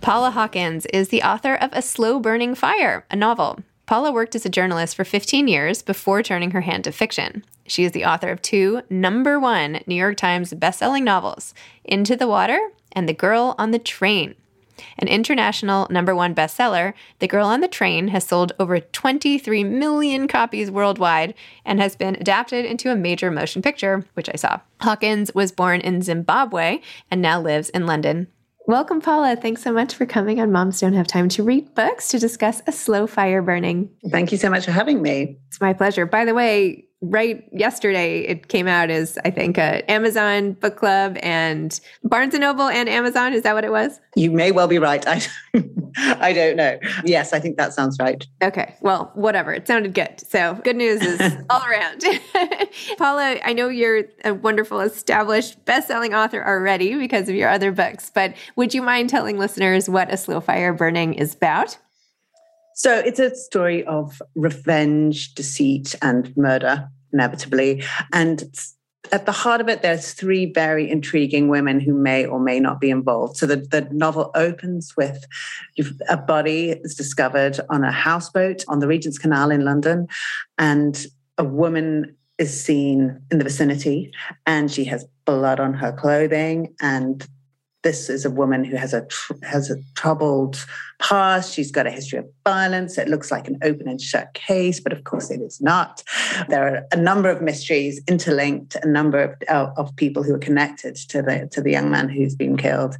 Paula Hawkins is the author of A Slow Burning Fire, a novel. Paula worked as a journalist for 15 years before turning her hand to fiction. She is the author of two number one New York Times bestselling novels, Into the Water and The Girl on the Train. An international number one bestseller, The Girl on the Train has sold over 23 million copies worldwide and has been adapted into a major motion picture, which I saw. Hawkins was born in Zimbabwe and now lives in London. Welcome, Paula. Thanks so much for coming on Moms Don't Have Time to Read Books to discuss A Slow Fire Burning. Thank you so much for having me. It's my pleasure. By the way, right yesterday it came out as I think a Amazon book club and Barnes and Noble and Amazon. Is that what it was? You may well be right. I I don't know. Yes, I think that sounds right. Okay. Well, whatever. It sounded good. So good news is all around. Paula, I know you're a wonderful established best-selling author already because of your other books, but would you mind telling listeners what A Slow Fire Burning is about? So it's a story of revenge, deceit, and murder, inevitably. And at the heart of it, there's three very intriguing women who may or may not be involved. So the, the novel opens with a body is discovered on a houseboat on the Regent's Canal in London, and a woman is seen in the vicinity, and she has blood on her clothing, and this is a woman who has a tr- has a troubled past. She's got a history of violence. It looks like an open and shut case, but of course it is not. There are a number of mysteries interlinked, a number of, uh, of people who are connected to the to the young man who's been killed,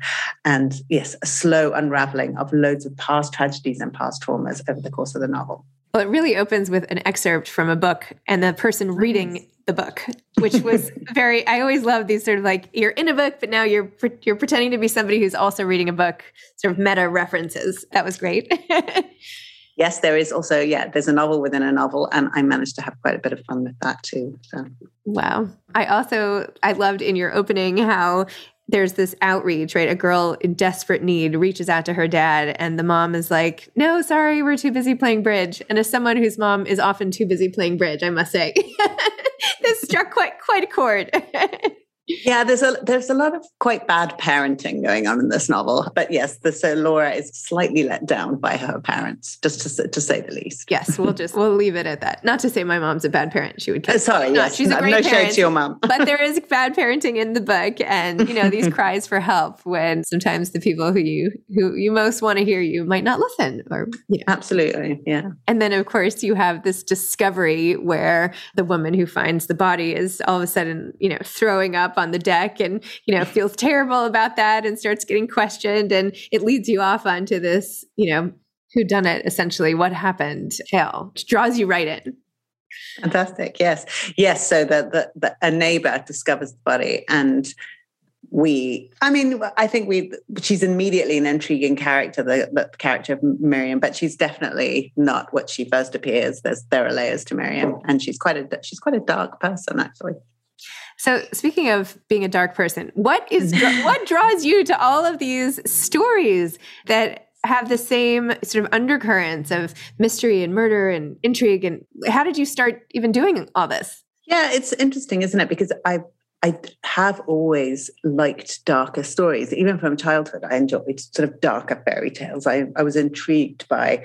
and yes, a slow unraveling of loads of past tragedies and past traumas over the course of the novel. Well, it really opens with an excerpt from a book, and the person reading the book, which was very. I always love these sort of like you're in a book, but now you're you're pretending to be somebody who's also reading a book. Sort of meta references. That was great. yes, there is also yeah. There's a novel within a novel, and I managed to have quite a bit of fun with that too. So. Wow. I also I loved in your opening how there's this outreach, right? A girl in desperate need reaches out to her dad, and the mom is like, No, sorry, we're too busy playing bridge. And as someone whose mom is often too busy playing bridge, I must say, this struck quite quite a chord. Yeah, there's a there's a lot of quite bad parenting going on in this novel. But yes, the, so Laura is slightly let down by her parents, just to, to say the least. Yes, we'll just we'll leave it at that. Not to say my mom's a bad parent; she would. Uh, sorry, no, yes, she's a great no parent. shade to your mom. but there is bad parenting in the book, and you know these cries for help when sometimes the people who you who you most want to hear you might not listen, or you know. Absolutely, yeah. And then of course you have this discovery where the woman who finds the body is all of a sudden you know throwing up on the deck and you know feels terrible about that and starts getting questioned, and it leads you off onto this you know who done it essentially what happened tale which draws you right in Fantastic. Yes. Yes. So the, the, the a neighbor discovers the body and we i mean i think we she's immediately an intriguing character the, the character of miriam but she's definitely not what she first appears there's there are layers to miriam and she's quite a she's quite a dark person actually so speaking of being a dark person what is what draws you to all of these stories that have the same sort of undercurrents of mystery and murder and intrigue and how did you start even doing all this yeah it's interesting isn't it because i I have always liked darker stories. Even from childhood, I enjoyed sort of darker fairy tales. I, I was intrigued by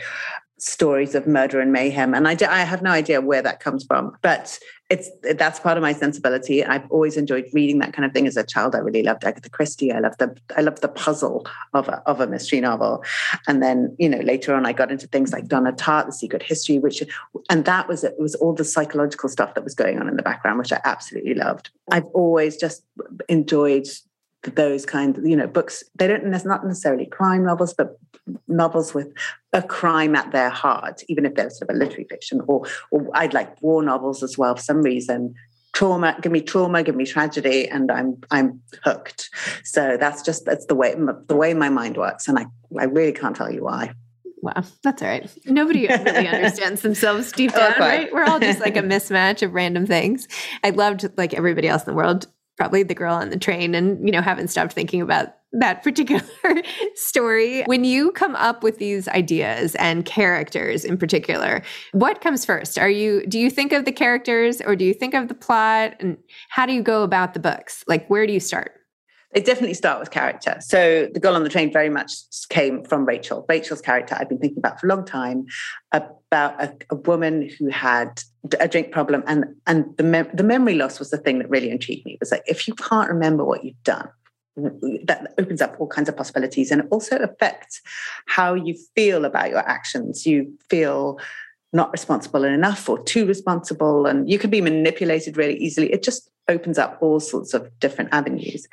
stories of murder and mayhem, and I, I have no idea where that comes from. But it's that's part of my sensibility. I've always enjoyed reading that kind of thing as a child. I really loved Agatha Christie. I loved the I loved the puzzle of a, of a mystery novel, and then you know later on I got into things like Donna Tartt, The Secret History, which and that was it was all the psychological stuff that was going on in the background, which I absolutely loved. I've always just enjoyed those kind of you know books they don't there's not necessarily crime novels but novels with a crime at their heart even if they're sort of a literary fiction or or i'd like war novels as well for some reason trauma give me trauma give me tragedy and i'm i'm hooked so that's just that's the way the way my mind works and i i really can't tell you why Wow, that's all right. Nobody really understands themselves deep oh, down, right? We're all just like a mismatch of random things. I loved, like everybody else in the world, probably the girl on the train and you know haven't stopped thinking about that particular story. When you come up with these ideas and characters in particular what comes first? Are you do you think of the characters or do you think of the plot? And how do you go about the books? Like where do you start they definitely start with character. So the girl on the train very much came from Rachel. Rachel's character I've been thinking about for a long time about a, a woman who had a drink problem, and and the mem- the memory loss was the thing that really intrigued me. It was like if you can't remember what you've done, that opens up all kinds of possibilities, and it also affects how you feel about your actions. You feel not responsible enough or too responsible and you can be manipulated really easily it just opens up all sorts of different avenues.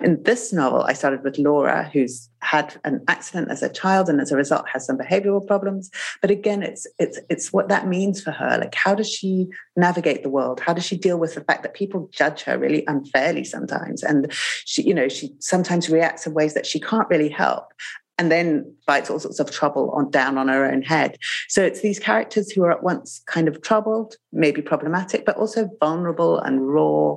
In this novel i started with laura who's had an accident as a child and as a result has some behavioral problems. But again it's it's it's what that means for her. Like how does she navigate the world? How does she deal with the fact that people judge her really unfairly sometimes? And she you know she sometimes reacts in ways that she can't really help and then bites all sorts of trouble on down on her own head. So it's these characters who are at once kind of troubled, maybe problematic, but also vulnerable and raw,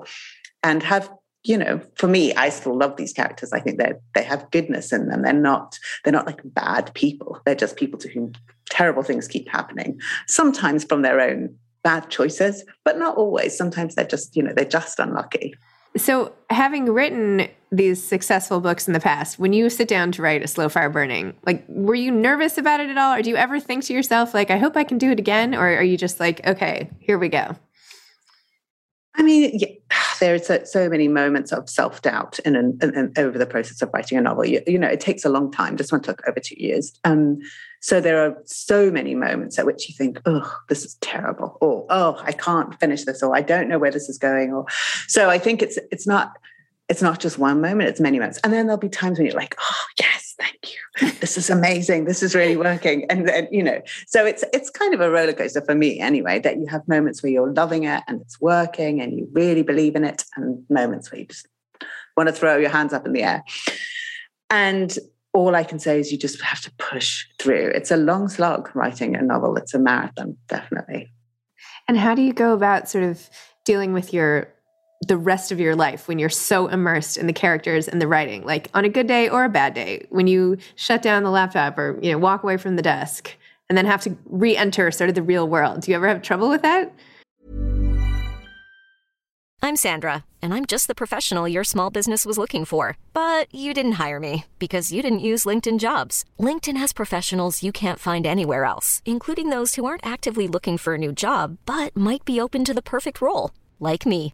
and have you know for me i still love these characters. I think they they have goodness in them. They're not they're not like bad people. They're just people to whom terrible things keep happening sometimes from their own bad choices but not always. Sometimes they're just you know they're just unlucky. So, having written these successful books in the past, when you sit down to write a slow fire burning, like, were you nervous about it at all? Or do you ever think to yourself, like, I hope I can do it again? Or are you just like, okay, here we go? I mean, yeah, there are so, so, many moments of self doubt in, in, in, over the process of writing a novel. You, you, know, it takes a long time. This one took over two years. Um, so there are so many moments at which you think, "Oh, this is terrible," or "Oh, I can't finish this," or "I don't know where this is going." Or so I think it's it's not it's not just one moment; it's many moments. And then there'll be times when you're like, "Oh, yes, thank you. This is amazing. This is really working." And then you know, so it's it's kind of a roller coaster for me anyway. That you have moments where you're loving it and it's working and you really believe in it, and moments where you just want to throw your hands up in the air. And all I can say is you just have to push through. It's a long slog writing a novel. It's a marathon, definitely. And how do you go about sort of dealing with your the rest of your life when you're so immersed in the characters and the writing like on a good day or a bad day when you shut down the laptop or you know walk away from the desk and then have to re-enter sort of the real world do you ever have trouble with that I'm Sandra, and I'm just the professional your small business was looking for. But you didn't hire me because you didn't use LinkedIn jobs. LinkedIn has professionals you can't find anywhere else, including those who aren't actively looking for a new job but might be open to the perfect role, like me.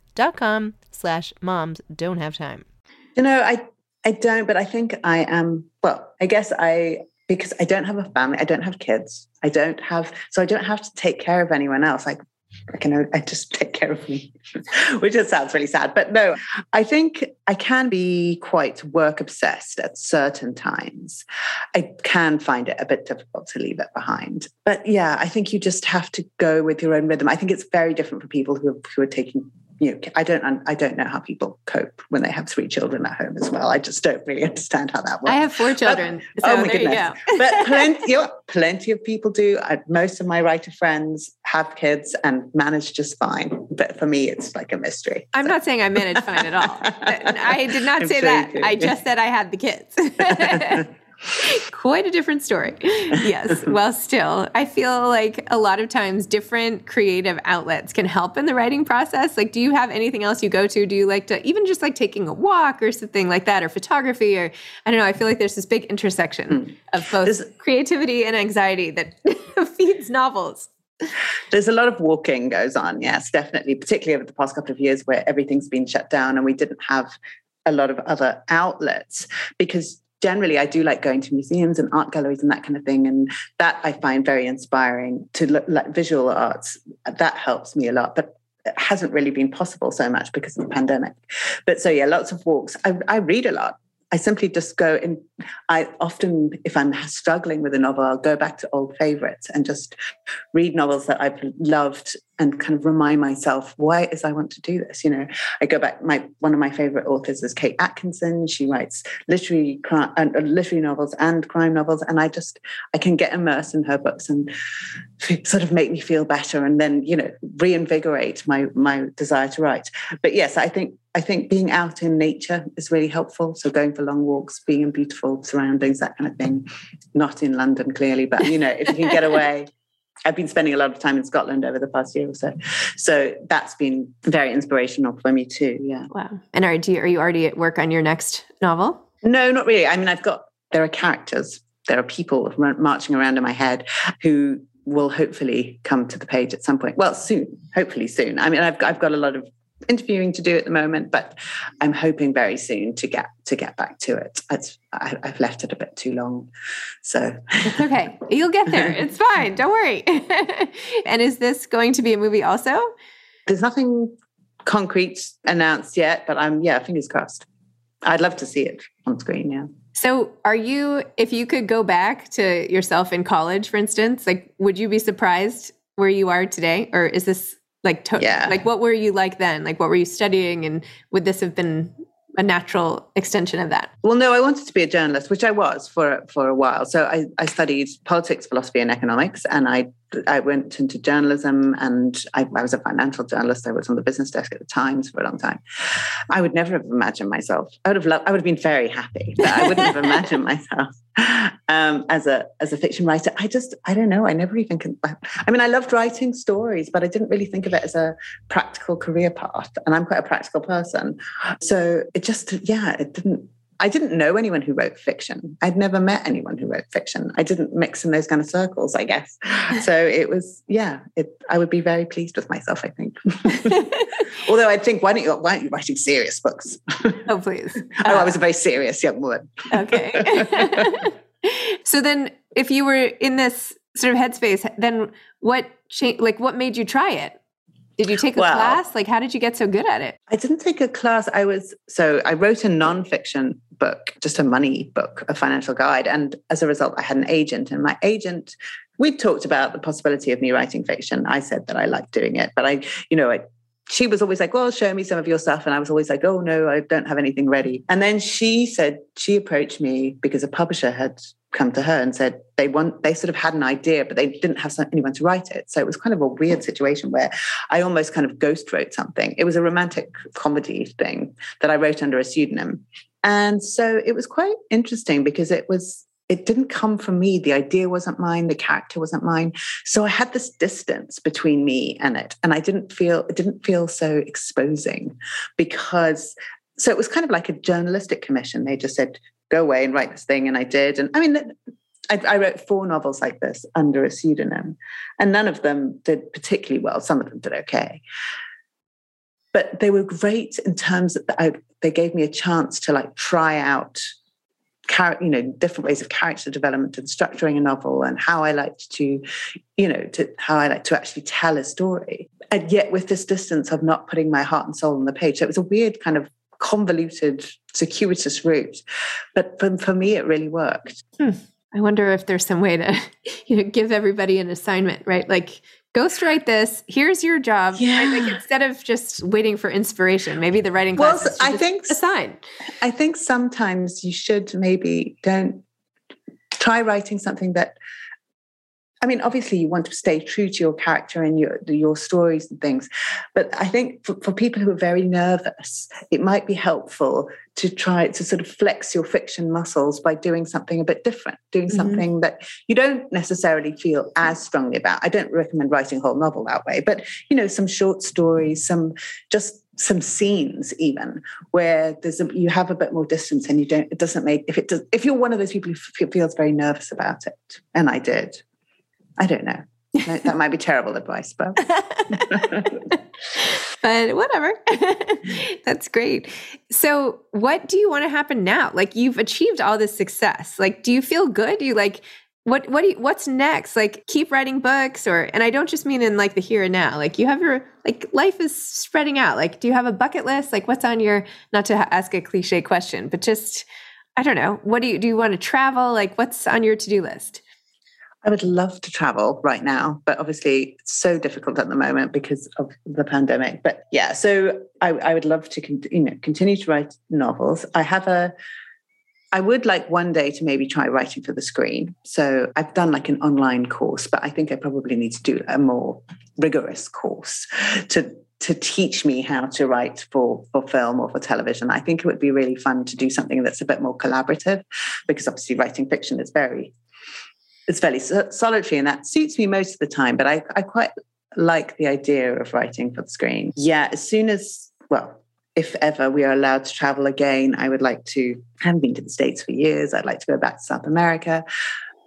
dot com slash moms don't have time. You know, I I don't, but I think I am. Well, I guess I because I don't have a family, I don't have kids, I don't have, so I don't have to take care of anyone else. Like I can, I just take care of me, which just sounds really sad. But no, I think I can be quite work obsessed at certain times. I can find it a bit difficult to leave it behind. But yeah, I think you just have to go with your own rhythm. I think it's very different for people who who are taking you know, I don't, I don't know how people cope when they have three children at home as well. I just don't really understand how that works. I have four children. But, so oh my goodness! go. but plenty, plenty of people do. I, most of my writer friends have kids and manage just fine. But for me, it's like a mystery. I'm So- not saying I manage fine at all. I did not I'm say sure that. I just said I had the kids. Quite a different story. Yes. Well, still, I feel like a lot of times different creative outlets can help in the writing process. Like, do you have anything else you go to? Do you like to even just like taking a walk or something like that, or photography, or I don't know? I feel like there's this big intersection hmm. of both There's- creativity and anxiety that feeds novels. There's a lot of walking goes on, yes, definitely, particularly over the past couple of years where everything's been shut down and we didn't have a lot of other outlets because generally I do like going to museums and art galleries and that kind of thing. And that I find very inspiring to look like visual arts. That helps me a lot. But it hasn't really been possible so much because of the pandemic. But so yeah, lots of walks. I, I read a lot. I simply just go and I often, if I'm struggling with a novel, I'll go back to old favorites and just read novels that I've loved and kind of remind myself why it is I want to do this. You know, I go back. My one of my favorite authors is Kate Atkinson. She writes literary crime, uh, literary novels and crime novels, and I just I can get immersed in her books and sort of make me feel better, and then you know reinvigorate my my desire to write. But yes, I think I think being out in nature is really helpful. So going for long walks, being in beautiful surroundings, that kind of thing. Not in London, clearly, but you know, if you can get away. I've been spending a lot of time in Scotland over the past year or so. So that's been very inspirational for me too. Yeah. Wow. And are, do you, are you already at work on your next novel? No, not really. I mean, I've got, there are characters, there are people mar- marching around in my head who will hopefully come to the page at some point. Well, soon, hopefully soon. I mean, I've I've got a lot of interviewing to do at the moment, but I'm hoping very soon to get to get back to it. It's, I, have left it a bit too long, so it's okay. You'll get there. It's fine. Don't worry. and is this going to be a movie also? There's nothing concrete announced yet, but I'm yeah, fingers crossed. I'd love to see it on screen. Yeah. So, are you, if you could go back to yourself in college, for instance, like, would you be surprised where you are today? Or is this like, to- yeah. like, what were you like then? Like, what were you studying? And would this have been a natural extension of that? Well, no, I wanted to be a journalist, which I was for for a while. So I, I studied politics, philosophy, and economics, and I I went into journalism and I, I, was a financial journalist. I was on the business desk at the Times for a long time. I would never have imagined myself. I would have loved, I would have been very happy, but I wouldn't have imagined myself um, as a as a fiction writer. I just I don't know. I never even. Con- I mean, I loved writing stories, but I didn't really think of it as a practical career path. And I'm quite a practical person, so it just yeah, it didn't I didn't know anyone who wrote fiction. I'd never met anyone who wrote fiction. I didn't mix in those kind of circles, I guess. So it was, yeah, it, I would be very pleased with myself, I think. Although I'd think, why don't you, why aren't you writing serious books? Oh, please. Uh, oh, I was a very serious young woman. okay. so then if you were in this sort of headspace, then what changed, like what made you try it? Did you take a well, class? Like, how did you get so good at it? I didn't take a class. I was, so I wrote a nonfiction book, just a money book, a financial guide. And as a result, I had an agent, and my agent, we talked about the possibility of me writing fiction. I said that I liked doing it, but I, you know, I, she was always like, Well, show me some of your stuff. And I was always like, Oh, no, I don't have anything ready. And then she said, she approached me because a publisher had come to her and said they want they sort of had an idea but they didn't have anyone to write it so it was kind of a weird situation where i almost kind of ghost wrote something it was a romantic comedy thing that i wrote under a pseudonym and so it was quite interesting because it was it didn't come from me the idea wasn't mine the character wasn't mine so i had this distance between me and it and i didn't feel it didn't feel so exposing because so it was kind of like a journalistic commission they just said go away and write this thing. And I did. And I mean, I, I, wrote four novels like this under a pseudonym, and none of them did particularly well. Some of them did okay. But they were great in terms that they gave me a chance to like try out you know different ways of character development and structuring a novel and how i liked to you know to how i like to actually tell a story and yet with this distance of not putting my heart and soul on the page so it was a weird kind of convoluted, circuitous route. But for, for me, it really worked. Hmm. I wonder if there's some way to you know, give everybody an assignment, right? Like, ghostwrite this. Here's your job. Yeah. Right? Like instead of just waiting for inspiration, maybe the writing class. Well, I think assign. I think sometimes you should maybe don't try writing something that I mean, obviously, you want to stay true to your character and your your stories and things, but I think for, for, people who are very nervous, it might be helpful to try to sort of flex your fiction muscles by doing something a bit different, doing mm-hmm. something that you don't necessarily feel as strongly about. I don't recommend writing a whole novel that way, but you know, some short stories, some just some scenes even where there's a, you have a bit more distance and you don't it doesn't make if it does if you're one of those people who feels very nervous about it and i did I don't know. that might be terrible advice, but but whatever. That's great. So, what do you want to happen now? Like you've achieved all this success. Like do you feel good? You like what what do you, what's next? Like keep writing books or and I don't just mean in like the here and now. Like you have your like life is spreading out. Like do you have a bucket list? Like what's on your not to ask a cliche question, but just I don't know. What do you do you want to travel? Like what's on your to-do list? I would love to travel right now, but obviously it's so difficult at the moment because of the pandemic. But yeah, so I, I would love to con- you know continue to write novels. I have a I would like one day to maybe try writing for the screen. So I've done like an online course, but I think I probably need to do a more rigorous course to to teach me how to write for for film or for television. I think it would be really fun to do something that's a bit more collaborative because obviously writing fiction is very it's fairly solitary and that suits me most of the time but I, I quite like the idea of writing for the screen. Yeah as soon as well if ever we are allowed to travel again i would like to I haven't been to the states for years i'd like to go back to south america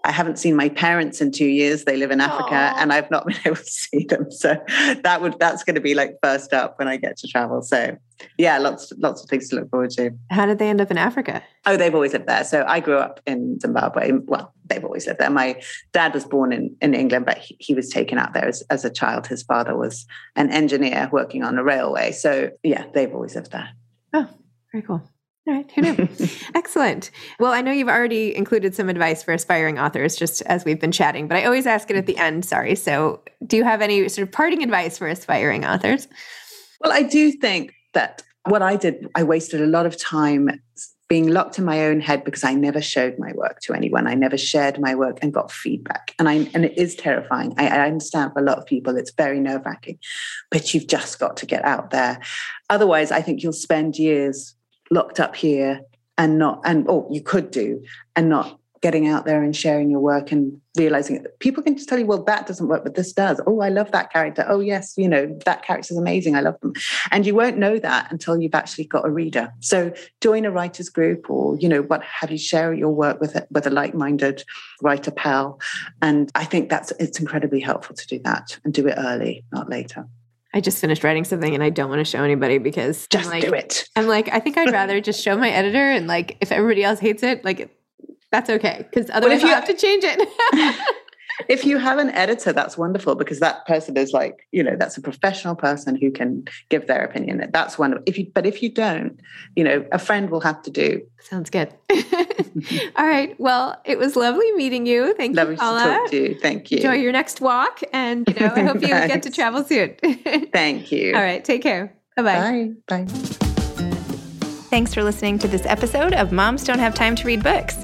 I haven't seen my parents in two years. They live in Africa Aww. and I've not been able to see them. So that would that's going to be like first up when I get to travel. So yeah, lots lots of things to look forward to. How did they end up in Africa? Oh, they've always lived there. So I grew up in Zimbabwe. Well, they've always lived there. My dad was born in, in England, but he, he was taken out there as, as a child. His father was an engineer working on a railway. So yeah, they've always lived there. Oh, very cool. All right, who knew? Excellent. Well, I know you've already included some advice for aspiring authors just as we've been chatting, but I always ask it at the end. Sorry. So, do you have any sort of parting advice for aspiring authors? Well, I do think that what I did, I wasted a lot of time being locked in my own head because I never showed my work to anyone. I never shared my work and got feedback. And I and it is terrifying. I, I understand for a lot of people it's very nerve-wracking, but you've just got to get out there. Otherwise, I think you'll spend years locked up here and not and oh you could do and not getting out there and sharing your work and realizing that people can just tell you well that doesn't work but this does. Oh i love that character. Oh yes you know that character's amazing. I love them. And you won't know that until you've actually got a reader. So join a writers group or you know what have you share your work with a, with a like-minded writer pal. And i think that's it's incredibly helpful to do that and do it early not later I just finished writing something and I don't want to show anybody because just I'm like, do it. I'm like, I think I'd rather just show my editor and like if everybody else hates it, like that's okay. Because otherwise if you- I have to change it. if you have an editor, that's wonderful because that person is like, you know, that's a professional person who can give their opinion. That's wonderful. If you, but if you don't, you know, a friend will have to do. Sounds good. All right. Well, it was lovely meeting you. Thank Lovely you, to talk to you. Thank you. Enjoy your next walk, and you know, I hope you get to travel soon. Thank you. All right. Take care. Bye-bye. Bye. Bye. Thanks for listening to this episode of Moms Don't Have Time to Read Books.